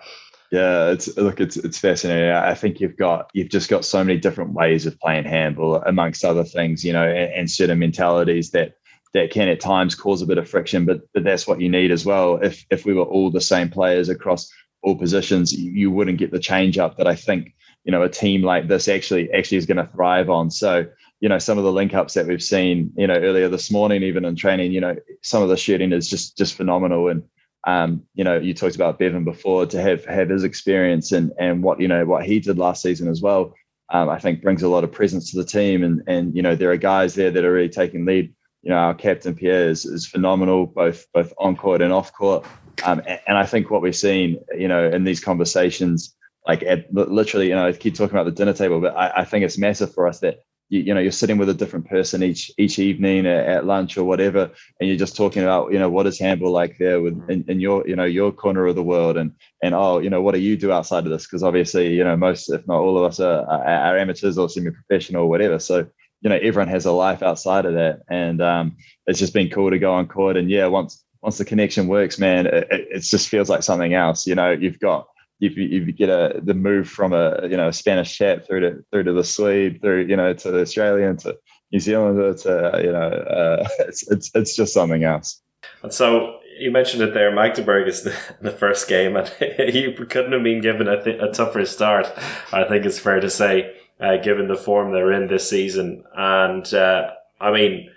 yeah, it's look, it's it's fascinating. I think you've got you've just got so many different ways of playing handball, amongst other things, you know, and, and certain mentalities that that can at times cause a bit of friction, but but that's what you need as well. If if we were all the same players across all positions, you wouldn't get the change up that I think you know a team like this actually actually is going to thrive on. So you know some of the link ups that we've seen you know earlier this morning, even in training, you know some of the shooting is just just phenomenal. And um, you know you talked about Bevan before to have have his experience and and what you know what he did last season as well. Um, I think brings a lot of presence to the team, and and you know there are guys there that are really taking lead you know, our captain Pierre is, is phenomenal, both both on court and off court. Um, and, and, I think what we've seen, you know, in these conversations, like at literally, you know, I keep talking about the dinner table, but I, I think it's massive for us that you, you, know you're sitting with a different person each each evening at, lunch or whatever, and you're just talking about, you know, what is handball like there with in, in your you know your corner of the world, and and oh, you know, what do you do outside of this? Because obviously, you know, most if not all of us are, are, are amateurs or semi-professional or whatever, so you know everyone has a life outside of that and um, it's just been cool to go on court and yeah once once the connection works man it, it just feels like something else you know you've got you, you get a the move from a you know a Spanish chap through to through to the Swede through you know to the Australian to New Zealander to you know uh, it's it's it's just something else. And so you mentioned it there. Magdeburg is the, the first game, and you couldn't have been given a, th- a tougher start. I think it's fair to say uh, given the form they're in this season. And uh, I mean,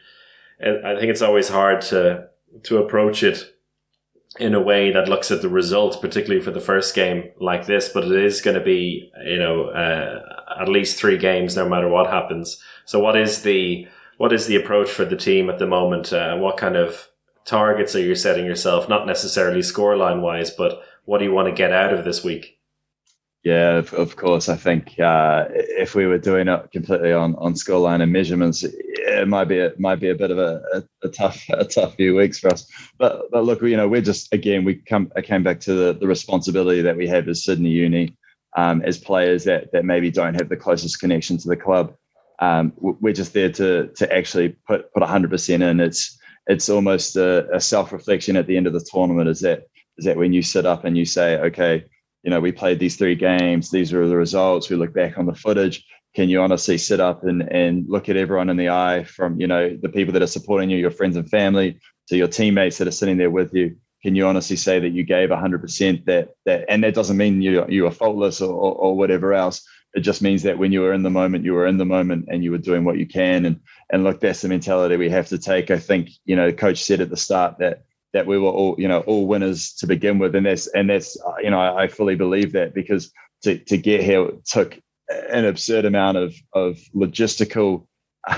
I think it's always hard to to approach it in a way that looks at the result, particularly for the first game like this. But it is going to be, you know, uh, at least three games, no matter what happens. So, what is the what is the approach for the team at the moment? Uh, what kind of targets are you setting yourself? Not necessarily scoreline wise, but what do you want to get out of this week? Yeah, of, of course. I think uh, if we were doing it completely on on scoreline and measurements, it might be a, might be a bit of a, a, a, tough a tough few weeks for us. But but look, you know, we're just again we come I came back to the, the responsibility that we have as Sydney Uni um, as players that that maybe don't have the closest connection to the club. Um, we're just there to to actually put put hundred percent in. It's it's almost a, a self reflection at the end of the tournament. Is that is that when you sit up and you say, okay you know, we played these three games. These are the results. We look back on the footage. can you honestly sit up and, and look at everyone in the eye from you know the people that are supporting you your friends and family to your teammates that are sitting there with you can you honestly say that you gave 100% that that and that doesn't mean you you are faultless or, or, or whatever else it just means that when you were in the moment you were in the moment and you were doing what you can and and look that's the mentality we have to take i think you know coach said at the start that that we were all you know all winners to begin with and that's and that's you know i, I fully believe that because to, to get here took an absurd amount of of logistical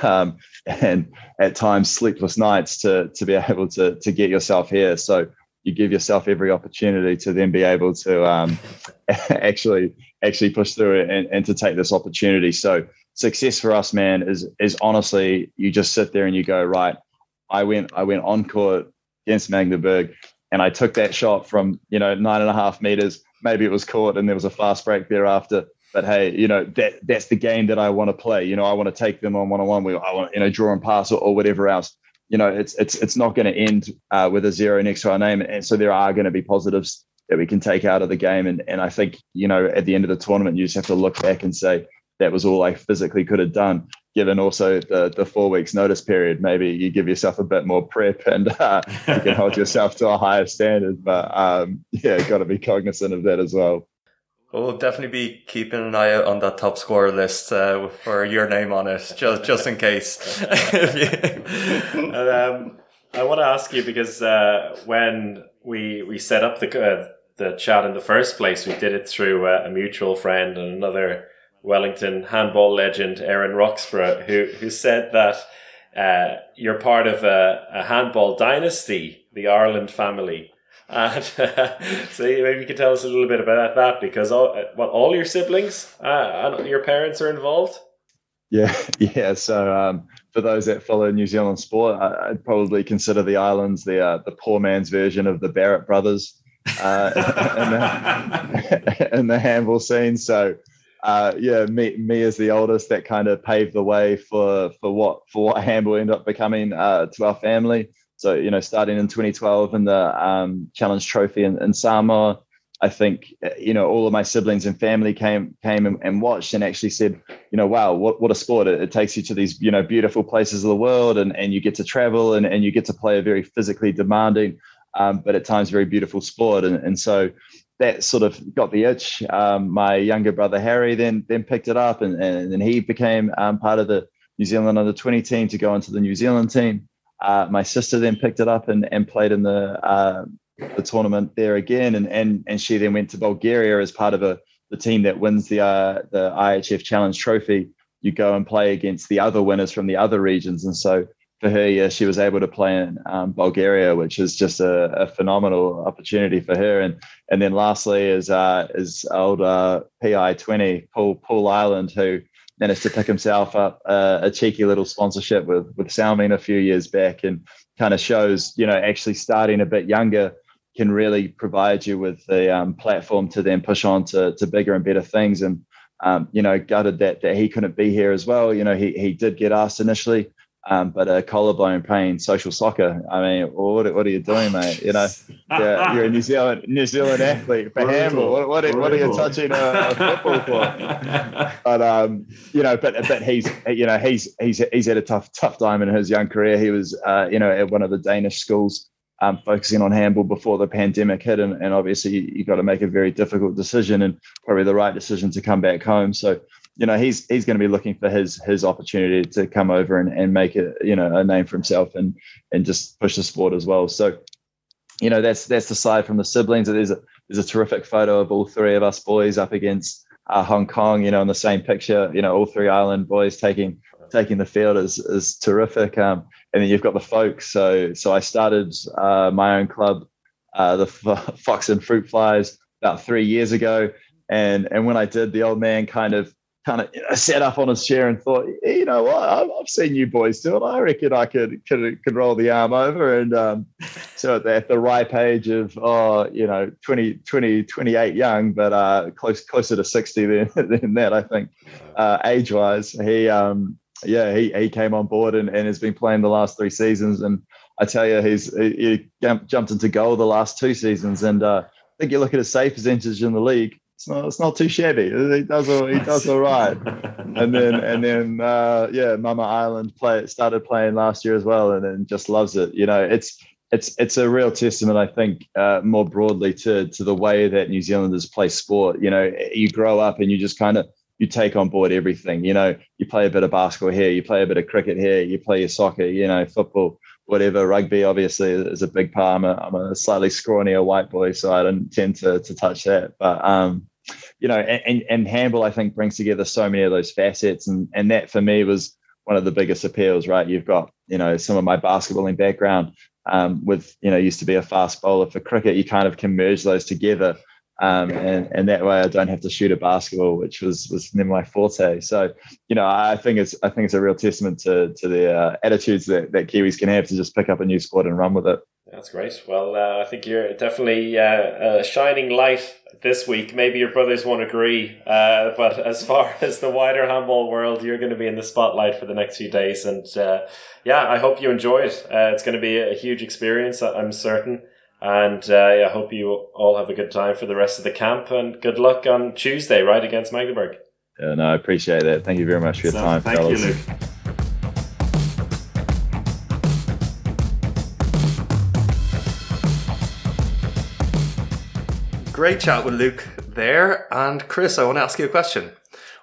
um, and at times sleepless nights to to be able to to get yourself here. So you give yourself every opportunity to then be able to um, actually actually push through it and, and to take this opportunity. So success for us, man, is is honestly you just sit there and you go right. I went I went on court against Magdeburg and I took that shot from you know nine and a half meters. Maybe it was caught and there was a fast break thereafter but hey, you know that that's the game that I want to play. You know, I want to take them on one on one. I want you know draw and pass or, or whatever else. You know, it's it's it's not going to end uh, with a zero next to our name, and so there are going to be positives that we can take out of the game. And and I think you know at the end of the tournament, you just have to look back and say that was all I physically could have done. Given also the the four weeks notice period, maybe you give yourself a bit more prep and uh, you can hold yourself to a higher standard. But um, yeah, got to be cognizant of that as well. We'll definitely be keeping an eye out on that top scorer list uh, for your name on it, just just in case. and, um, I want to ask you because uh, when we we set up the uh, the chat in the first place, we did it through uh, a mutual friend and another Wellington handball legend, Aaron Roxburgh, who who said that uh, you're part of a, a handball dynasty, the Ireland family. And uh, so maybe you could tell us a little bit about that because all, uh, what all your siblings uh, and your parents are involved. Yeah, yeah. So um, for those that follow New Zealand sport, I, would probably consider the Irelands the uh, the poor man's version of the Barrett brothers uh, in, the, in the handball scene. So uh, yeah, me me as the oldest, that kind of paved the way for for what for what handball ended up becoming uh, to our family. So, you know, starting in 2012 in the um, Challenge Trophy in, in, Samoa, I think, you know, all of my siblings and family came came and, and watched and actually said, you know, wow, what, what a sport. It, it, takes you to these, you know, beautiful places of the world and, and you get to travel and, and you get to play a very physically demanding, um, but at times very beautiful sport. And, and so that sort of got the itch. Um, my younger brother, Harry, then then picked it up and, and, and he became um, part of the New Zealand under 20 team to go into the New Zealand team. Uh, my sister then picked it up and, and played in the uh, the tournament there again, and, and and she then went to Bulgaria as part of a the team that wins the uh, the IHF Challenge Trophy. You go and play against the other winners from the other regions, and so for her, yeah, she was able to play in um, Bulgaria, which is just a, a, phenomenal opportunity for her. And and then lastly is uh, is old uh, PI twenty Paul Paul Ireland, who managed to pick himself up uh, a cheeky little sponsorship with with Salming a few years back, and kind of shows you know actually starting a bit younger can really provide you with the um, platform to then push on to, to bigger and better things. And um, you know, gutted that that he couldn't be here as well. You know, he he did get asked initially, um, but a collarbone pain, social soccer. I mean, what, what are you doing, mate? You know, yeah, you're a New Zealand New Zealand athlete for handball. What, what, what, are you touching a, a football for? But um, you know, but but he's you know he's he's he's had a tough tough time in his young career. He was uh, you know at one of the Danish schools. Um, focusing on handball before the pandemic hit, and, and obviously you, you got to make a very difficult decision, and probably the right decision to come back home. So you know he's he's going to be looking for his his opportunity to come over and, and make a you know a name for himself and and just push the sport as well. So you know that's that's aside from the siblings there's a there's a terrific photo of all three of us boys up against uh, Hong Kong you know in the same picture you know all three Ireland boys taking taking the field is is terrific. Um, and then you've got the folks so so I started uh, my own club uh, the Fox and Fruit Flies about three years ago. And and when I did the old man kind of kind of sat up on his chair and thought, you know what, I've seen you boys do it. I reckon I could could, could roll the arm over. And um, so at the, at the, ripe age of, oh, you know, 20, 20 28 young, but uh, close closer to 60 than, than that, I think, uh, age wise, he, um, yeah, he, he came on board and, and has been playing the last three seasons. And I tell you, he's he, he jumped into goal the last two seasons. And uh, I think you look at his save percentage in the league, it's not it's not too shabby. He does all he does all right. and then and then uh, yeah, Mama Ireland play started playing last year as well, and then just loves it. You know, it's it's it's a real testament, I think, uh, more broadly to to the way that New Zealanders play sport. You know, you grow up and you just kind of you take on board everything. You know, you play a bit of basketball here, you play a bit of cricket here, you play your soccer, you know, football, whatever. Rugby obviously is a big part. I'm a, I'm a slightly scrawnier white boy, so I don't tend to to touch that. But um, you know, and, and handball I think brings together so many of those facets, and and that for me was one of the biggest appeals. Right, you've got you know some of my basketballing background. Um, with you know used to be a fast bowler for cricket, you kind of can merge those together um, and and that way I don't have to shoot a basketball, which was was never my forte. So, you know, I think it's I think it's a real testament to to the uh, attitudes that, that Kiwis can have to just pick up a new sport and run with it. That's great. Well, uh, I think you're definitely uh, a shining light this week. Maybe your brothers won't agree, uh, but as far as the wider handball world, you're going to be in the spotlight for the next few days. And uh, yeah, I hope you enjoy it. Uh, it's going to be a huge experience, I'm certain. And uh, I hope you all have a good time for the rest of the camp and good luck on Tuesday, right, against Magdeburg. Yeah, no, I appreciate that. Thank you very much for your so, time, thank fellas. you, Luke. Great chat with Luke there. And Chris, I want to ask you a question.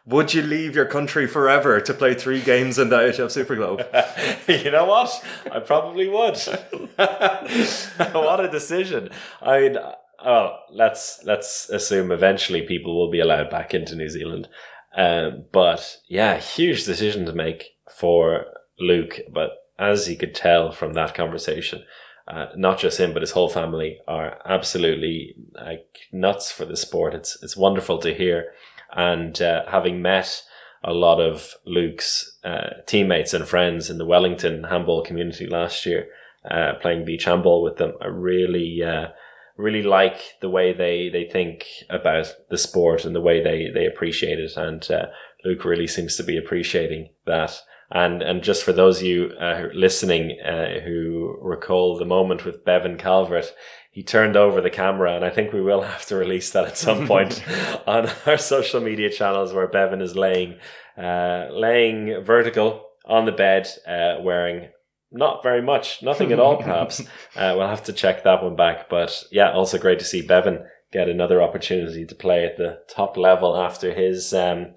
Would you leave your country forever to play three games in the IHF Super Globe? you know what? I probably would. what a decision. I mean, oh, let's let's assume eventually people will be allowed back into New Zealand. Um, but yeah, huge decision to make for Luke. But as you could tell from that conversation, uh, not just him but his whole family are absolutely like nuts for the sport. It's it's wonderful to hear and uh, having met a lot of Luke's uh, teammates and friends in the Wellington handball community last year, uh, playing beach handball with them, I really, uh, really like the way they, they think about the sport and the way they, they appreciate it. And uh, Luke really seems to be appreciating that. And and just for those of you uh, listening who recall the moment with Bevan Calvert, he turned over the camera, and I think we will have to release that at some point on our social media channels where Bevan is laying uh, laying vertical on the bed, uh, wearing not very much, nothing at all, perhaps. Uh, we'll have to check that one back. But yeah, also great to see Bevan get another opportunity to play at the top level after his um,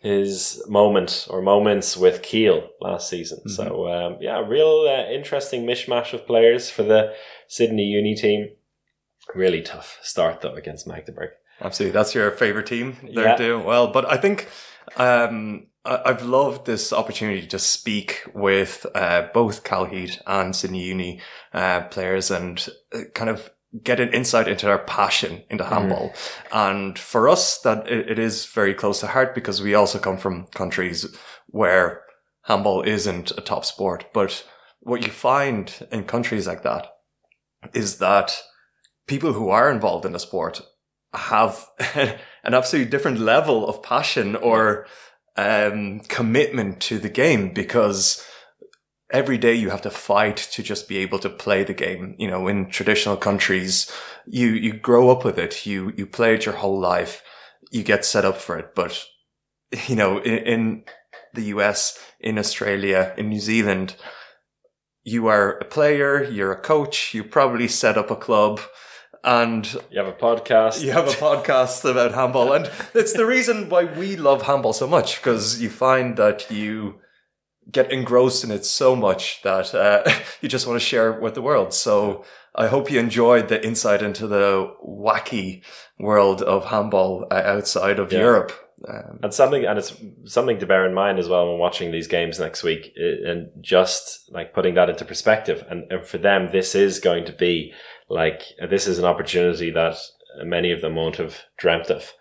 his moment or moments with Kiel last season. Mm-hmm. So um, yeah, real uh, interesting mishmash of players for the Sydney Uni team. Really tough start though against Magdeburg. Absolutely, that's your favorite team. They're yeah. doing well, but I think um, I've loved this opportunity to speak with uh, both Cal Heat and Sydney Uni uh, players and uh, kind of get an insight into their passion into mm-hmm. handball. Mm. And for us, that it, it is very close to heart because we also come from countries where handball isn't a top sport. But what you find in countries like that is that people who are involved in the sport have an absolutely different level of passion or um, commitment to the game because every day you have to fight to just be able to play the game. You know, in traditional countries, you, you grow up with it. You, you play it your whole life. You get set up for it. But, you know, in, in the US, in Australia, in New Zealand, you are a player, you're a coach, you probably set up a club and you have a podcast. You have a podcast about handball, and it's the reason why we love handball so much because you find that you get engrossed in it so much that uh, you just want to share it with the world. So I hope you enjoyed the insight into the wacky world of handball uh, outside of yeah. Europe. Um, and something, and it's something to bear in mind as well when watching these games next week, and just like putting that into perspective. And, and for them, this is going to be like this is an opportunity that many of them won't have dreamt of.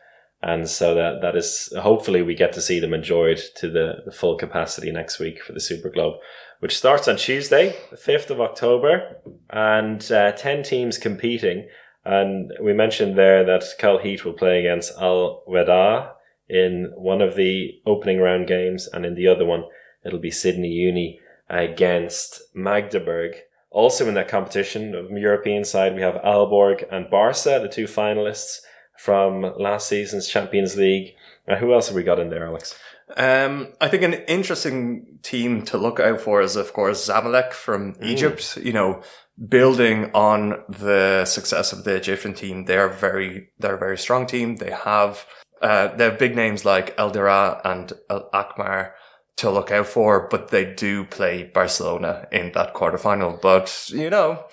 And so that, that is hopefully we get to see them enjoyed to the, the full capacity next week for the Super Globe, which starts on Tuesday, the 5th of October, and uh, 10 teams competing. And we mentioned there that Cal Heat will play against Al Wehda in one of the opening round games, and in the other one, it'll be Sydney Uni against Magdeburg. Also in that competition, of the European side, we have Aalborg and Barca, the two finalists from last season's Champions League. Uh, who else have we got in there, Alex? Um, I think an interesting team to look out for is, of course, Zamalek from Egypt. You know, building on the success of the Egyptian team, they're very, they're a very strong team. They have, uh, they have big names like El-Deraa and El-Ahmar to look out for, but they do play Barcelona in that quarterfinal. But, you know,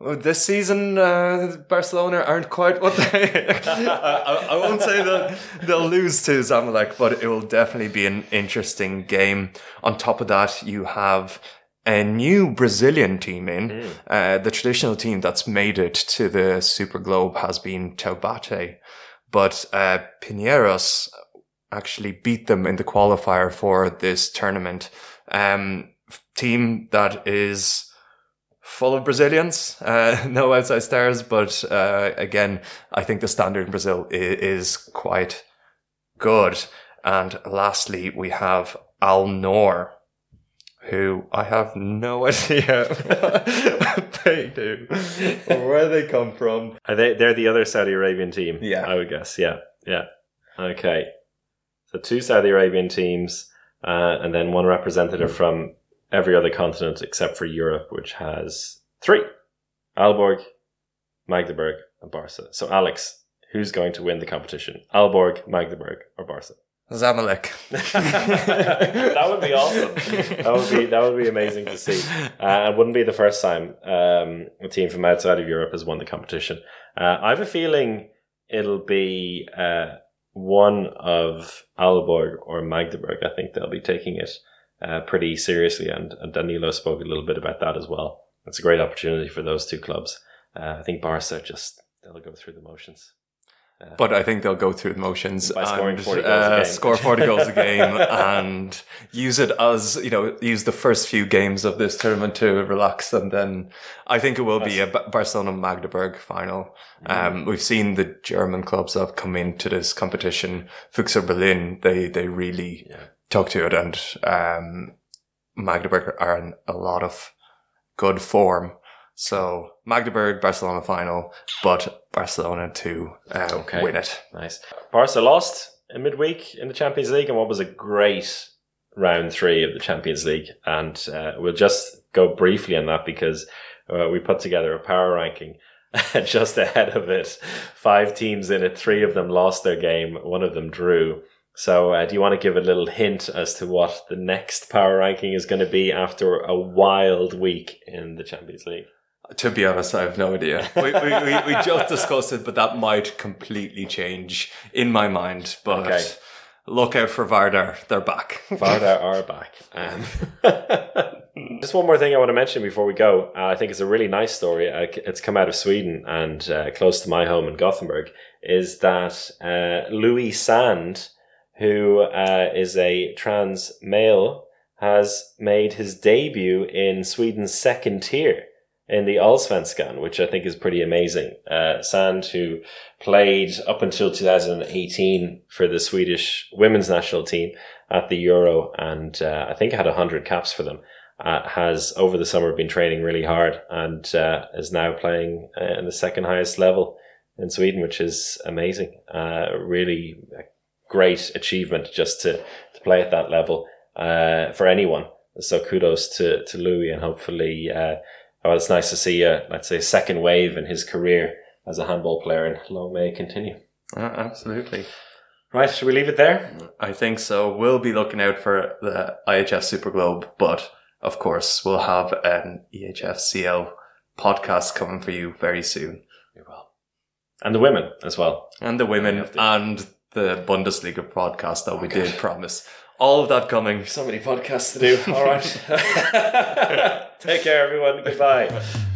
this season, uh, Barcelona aren't quite what they. I, I won't say that they'll lose to Zamalek, but it will definitely be an interesting game. On top of that, you have a new Brazilian team in. Uh, the traditional team that's made it to the Super Globe has been Taubate, but uh, Pinheiros actually beat them in the qualifier for this tournament. Um, team that is full of Brazilians, uh, no outside stars, but uh, again, I think the standard in Brazil is, is quite good. And lastly, we have Al Noor, who I have no idea what they do or where they come from. Are they? They're the other Saudi Arabian team. Yeah. I would guess. Yeah, yeah. Okay. So two Saudi Arabian teams, uh, and then one representative from every other continent except for Europe, which has three: Aalborg, Magdeburg, and Barca. So, Alex, who's going to win the competition? Aalborg, Magdeburg, or Barca? Zamalek. that would be awesome. That would be that would be amazing to see. Uh, it wouldn't be the first time um, a team from outside of Europe has won the competition. Uh, I have a feeling it'll be uh, one of Aalborg or Magdeburg. I think they'll be taking it uh, pretty seriously, and, and Danilo spoke a little bit about that as well. It's a great opportunity for those two clubs. Uh, I think Barca just they'll go through the motions. But I think they'll go through the motions By scoring and, 40 goals a uh, score 40 goals a game and use it as, you know, use the first few games of this tournament to relax. And then I think it will be a Barcelona Magdeburg final. Um, we've seen the German clubs have come into this competition. Füchse Berlin, they, they really talk to it and, um, Magdeburg are in a lot of good form. So Magdeburg, Barcelona final, but Barcelona to uh, Okay. win it. Nice. Barca lost in midweek in the Champions League, and what was a great round three of the Champions League. And uh, we'll just go briefly on that because uh, we put together a power ranking just ahead of it. Five teams in it, three of them lost their game, one of them drew. So, uh, do you want to give a little hint as to what the next power ranking is going to be after a wild week in the Champions League? To be honest, I have no idea. We, we, we, we just discussed it, but that might completely change in my mind. But Okay. look out for Vardar. They're back. Vardar are back. Um, just one more thing I want to mention before we go. Uh, I think it's a really nice story. Uh, it's come out of Sweden and uh, close to my home in Gothenburg. Is that uh, Louis Sand, who uh, is a trans male, has made his debut in Sweden's second tier in the Allsvenskan, which I think is pretty amazing. Uh, Sand, who played up until 2018 for the Swedish women's national team at the Euro, and uh, I think had 100 caps for them, uh, has over the summer been training really hard and uh, is now playing uh, in the second highest level in Sweden, which is amazing. Uh, really great achievement just to, to play at that level for anyone. So kudos to, to Louis and hopefully, well, it's nice to see a, let's say, second wave in his career as a handball player and long may it continue. Uh, absolutely. Right, should we leave it there? I think so. We'll be looking out for the IHF Super Globe, but of course, we'll have an E EHF CL podcast coming for you very soon. And the women as well. And the women and the Bundesliga podcast that we did promise. All of that coming. So many podcasts to do. All right. Take care, everyone. Goodbye.